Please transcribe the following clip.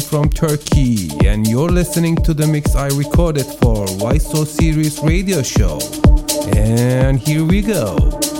from Turkey, and you're listening to the mix I recorded for Why So Serious radio show. And here we go.